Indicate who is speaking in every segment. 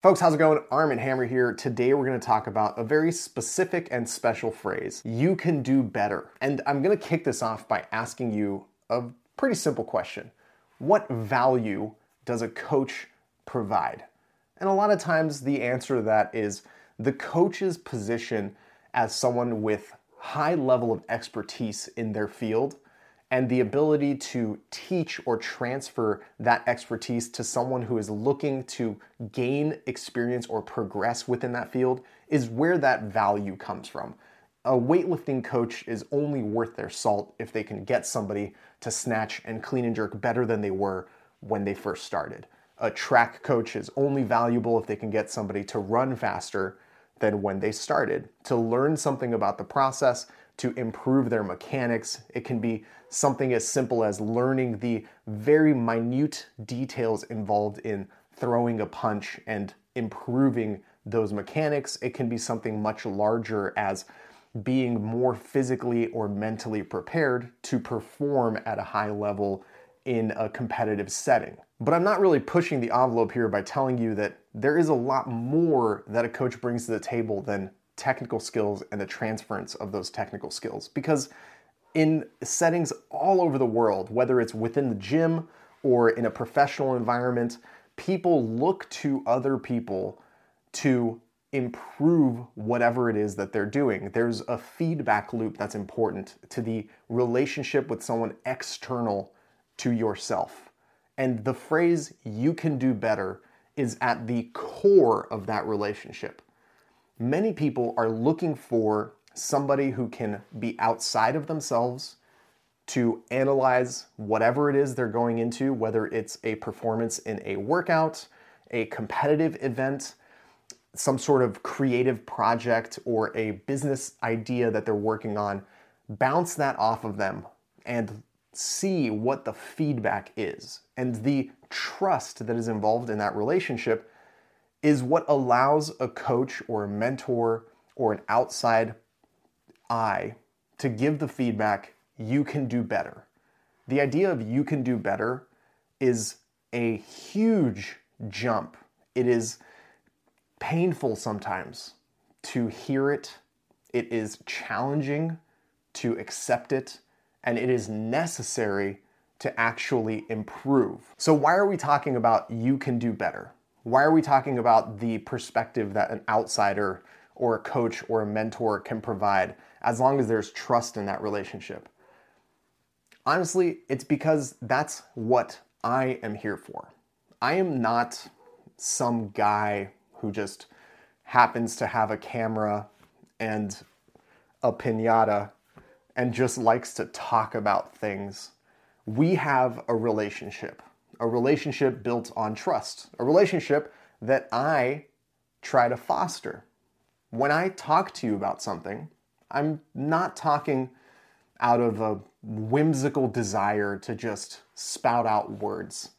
Speaker 1: Folks, how's it going? Arm & Hammer here. Today we're going to talk about a very specific and special phrase you can do better. And I'm going to kick this off by asking you a pretty simple question What value does a coach provide? And a lot of times the answer to that is the coach's position as someone with high level of expertise in their field and the ability to teach or transfer that expertise to someone who is looking to gain experience or progress within that field is where that value comes from. A weightlifting coach is only worth their salt if they can get somebody to snatch and clean and jerk better than they were when they first started. A track coach is only valuable if they can get somebody to run faster than when they started, to learn something about the process, to improve their mechanics. It can be something as simple as learning the very minute details involved in throwing a punch and improving those mechanics. It can be something much larger as being more physically or mentally prepared to perform at a high level in a competitive setting. But I'm not really pushing the envelope here by telling you that there is a lot more that a coach brings to the table than technical skills and the transference of those technical skills. Because in settings all over the world, whether it's within the gym or in a professional environment, people look to other people to improve whatever it is that they're doing. There's a feedback loop that's important to the relationship with someone external to yourself. And the phrase, you can do better, is at the core of that relationship. Many people are looking for somebody who can be outside of themselves to analyze whatever it is they're going into, whether it's a performance in a workout, a competitive event, some sort of creative project, or a business idea that they're working on, bounce that off of them and see what the feedback is. And the trust that is involved in that relationship is what allows a coach or a mentor or an outside eye to give the feedback you can do better. The idea of you can do better is a huge jump. It is painful sometimes to hear it, it is challenging to accept it, and it is necessary to actually improve. So, why are we talking about you can do better? Why are we talking about the perspective that an outsider or a coach or a mentor can provide as long as there's trust in that relationship? Honestly, it's because that's what I am here for. I am not some guy who just happens to have a camera and a pinata and just likes to talk about things. We have a relationship, a relationship built on trust, a relationship that I try to foster. When I talk to you about something, I'm not talking out of a whimsical desire to just spout out words.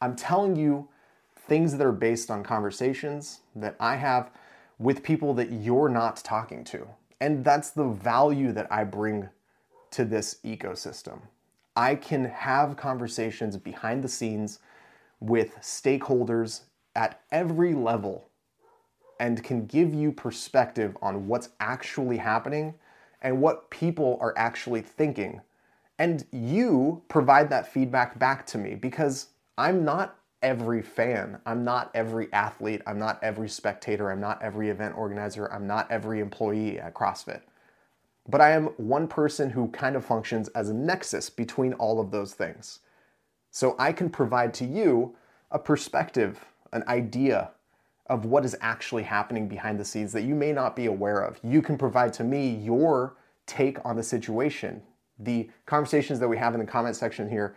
Speaker 1: I'm telling you things that are based on conversations that I have with people that you're not talking to. And that's the value that I bring to this ecosystem. I can have conversations behind the scenes with stakeholders at every level and can give you perspective on what's actually happening and what people are actually thinking. And you provide that feedback back to me because I'm not every fan. I'm not every athlete. I'm not every spectator. I'm not every event organizer. I'm not every employee at CrossFit. But I am one person who kind of functions as a nexus between all of those things. So I can provide to you a perspective, an idea, of what is actually happening behind the scenes that you may not be aware of. You can provide to me your take on the situation. The conversations that we have in the comment section here,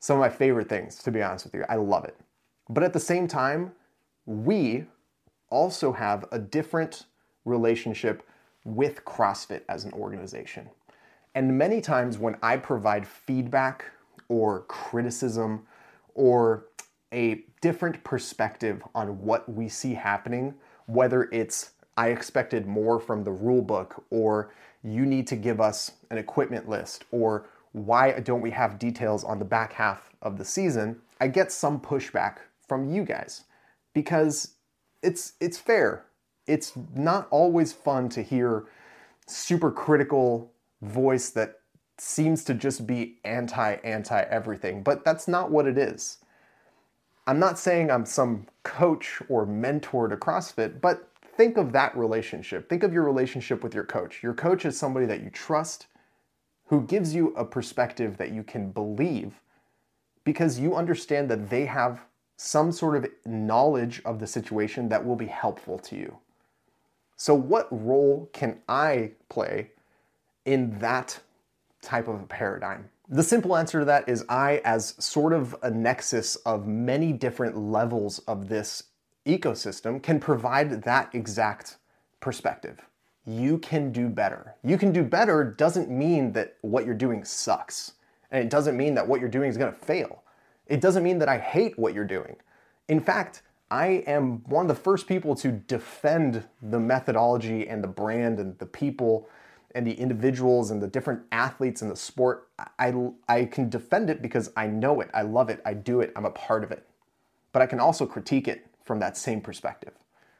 Speaker 1: some of my favorite things, to be honest with you. I love it. But at the same time, we also have a different relationship with CrossFit as an organization. And many times when I provide feedback or criticism or a different perspective on what we see happening, whether it's I expected more from the rule book, or you need to give us an equipment list, or why don't we have details on the back half of the season, I get some pushback from you guys because it's it's fair. It's not always fun to hear super critical voice that seems to just be anti anti everything, but that's not what it is. I'm not saying I'm some coach or mentor to CrossFit, but think of that relationship. Think of your relationship with your coach. Your coach is somebody that you trust, who gives you a perspective that you can believe because you understand that they have some sort of knowledge of the situation that will be helpful to you. So, what role can I play in that type of a paradigm? The simple answer to that is I, as sort of a nexus of many different levels of this ecosystem, can provide that exact perspective. You can do better. You can do better doesn't mean that what you're doing sucks. And it doesn't mean that what you're doing is gonna fail. It doesn't mean that I hate what you're doing. In fact, I am one of the first people to defend the methodology and the brand and the people and the individuals and the different athletes in the sport. I, I can defend it because I know it, I love it, I do it, I'm a part of it. But I can also critique it from that same perspective.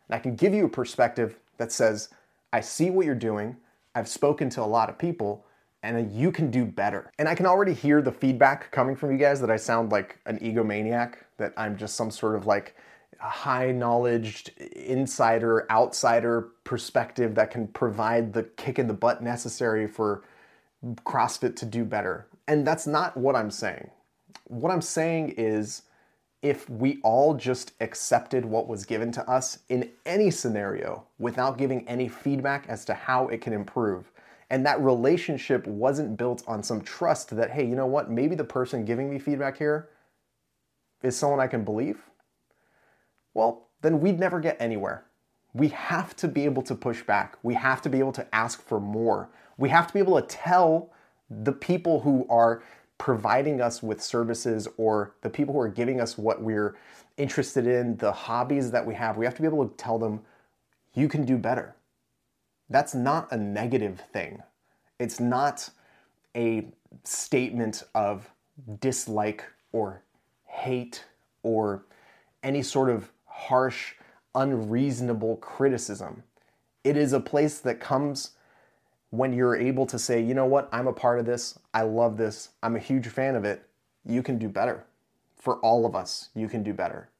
Speaker 1: And I can give you a perspective that says, I see what you're doing, I've spoken to a lot of people, and you can do better. And I can already hear the feedback coming from you guys that I sound like an egomaniac, that I'm just some sort of like high knowledge insider, outsider perspective that can provide the kick in the butt necessary for CrossFit to do better. And that's not what I'm saying. What I'm saying is if we all just accepted what was given to us in any scenario without giving any feedback as to how it can improve, and that relationship wasn't built on some trust that, hey, you know what, maybe the person giving me feedback here is someone I can believe, well, then we'd never get anywhere. We have to be able to push back. We have to be able to ask for more. We have to be able to tell the people who are providing us with services or the people who are giving us what we're interested in, the hobbies that we have, we have to be able to tell them, you can do better. That's not a negative thing. It's not a statement of dislike or hate or any sort of harsh, unreasonable criticism. It is a place that comes when you're able to say, you know what, I'm a part of this, I love this, I'm a huge fan of it, you can do better. For all of us, you can do better.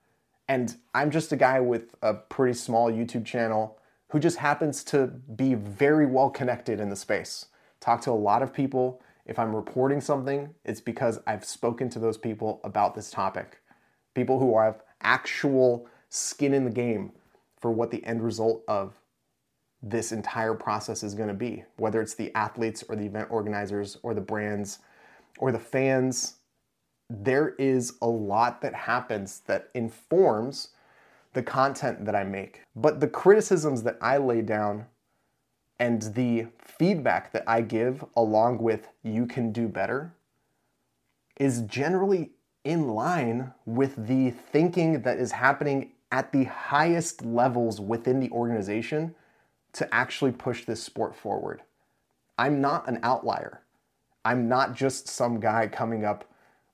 Speaker 1: And I'm just a guy with a pretty small YouTube channel who just happens to be very well connected in the space. Talk to a lot of people. If I'm reporting something, it's because I've spoken to those people about this topic. People who have actual skin in the game for what the end result of this entire process is going to be, whether it's the athletes or the event organizers or the brands or the fans. There is a lot that happens that informs the content that I make. But the criticisms that I lay down and the feedback that I give, along with you can do better, is generally in line with the thinking that is happening at the highest levels within the organization to actually push this sport forward. I'm not an outlier. I'm not just some guy coming up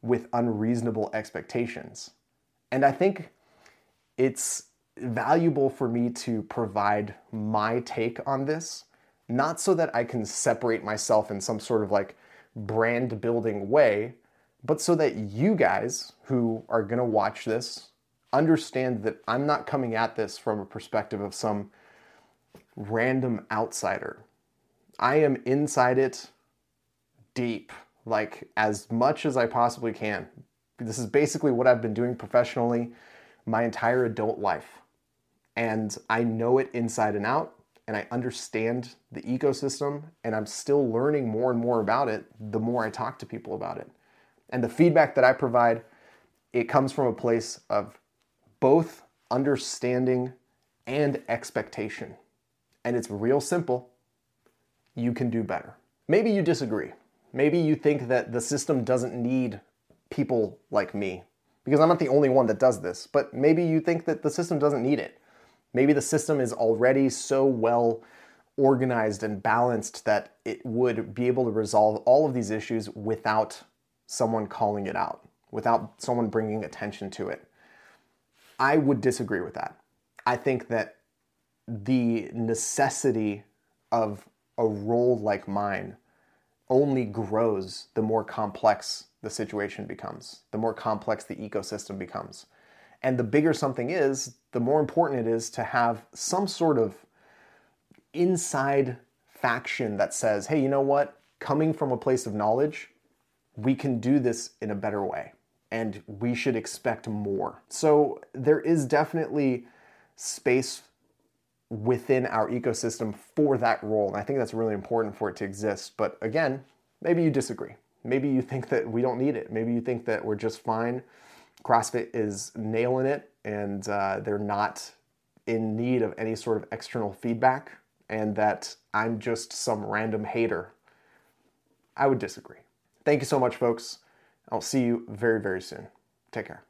Speaker 1: with unreasonable expectations. And I think it's valuable for me to provide my take on this, not so that I can separate myself in some sort of like brand building way, but so that you guys who are gonna watch this understand that I'm not coming at this from a perspective of some random outsider. I am inside it deep, like as much as I possibly can. This is basically what I've been doing professionally my entire adult life. And I know it inside and out, and I understand the ecosystem, and I'm still learning more and more about it the more I talk to people about it. And the feedback that I provide, it comes from a place of both understanding and expectation. And it's real simple. You can do better. Maybe you disagree. Maybe you think that the system doesn't need people like me, because I'm not the only one that does this, but maybe you think that the system doesn't need it. Maybe the system is already so well organized and balanced that it would be able to resolve all of these issues without someone calling it out, without someone bringing attention to it. I would disagree with that. I think that the necessity of a role like mine only grows the more complex the situation becomes, the more complex the ecosystem becomes. And the bigger something is, the more important it is to have some sort of inside faction that says, hey, you know what? Coming from a place of knowledge, we can do this in a better way and we should expect more. So there is definitely space within our ecosystem for that role. And I think that's really important for it to exist. But again, maybe you disagree. Maybe you think that we don't need it. Maybe you think that we're just fine. CrossFit is nailing it and uh, they're not in need of any sort of external feedback and that I'm just some random hater. I would disagree. Thank you so much, folks. I'll see you very, very soon. Take care.